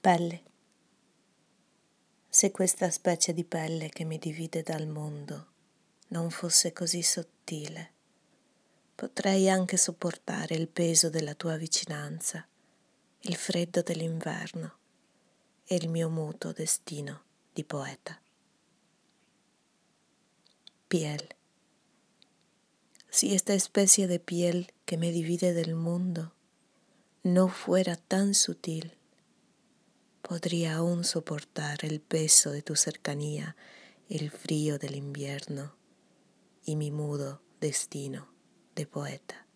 Pelle. Se questa specie di pelle che mi divide dal mondo non fosse così sottile, potrei anche sopportare il peso della tua vicinanza, il freddo dell'inverno e il mio muto destino di poeta. Piel. Si esta especie de piel que me divide del mundo no fuera tan sutil, podría aún soportar el peso de tu cercanía, el frío del invierno y mi mudo destino de poeta.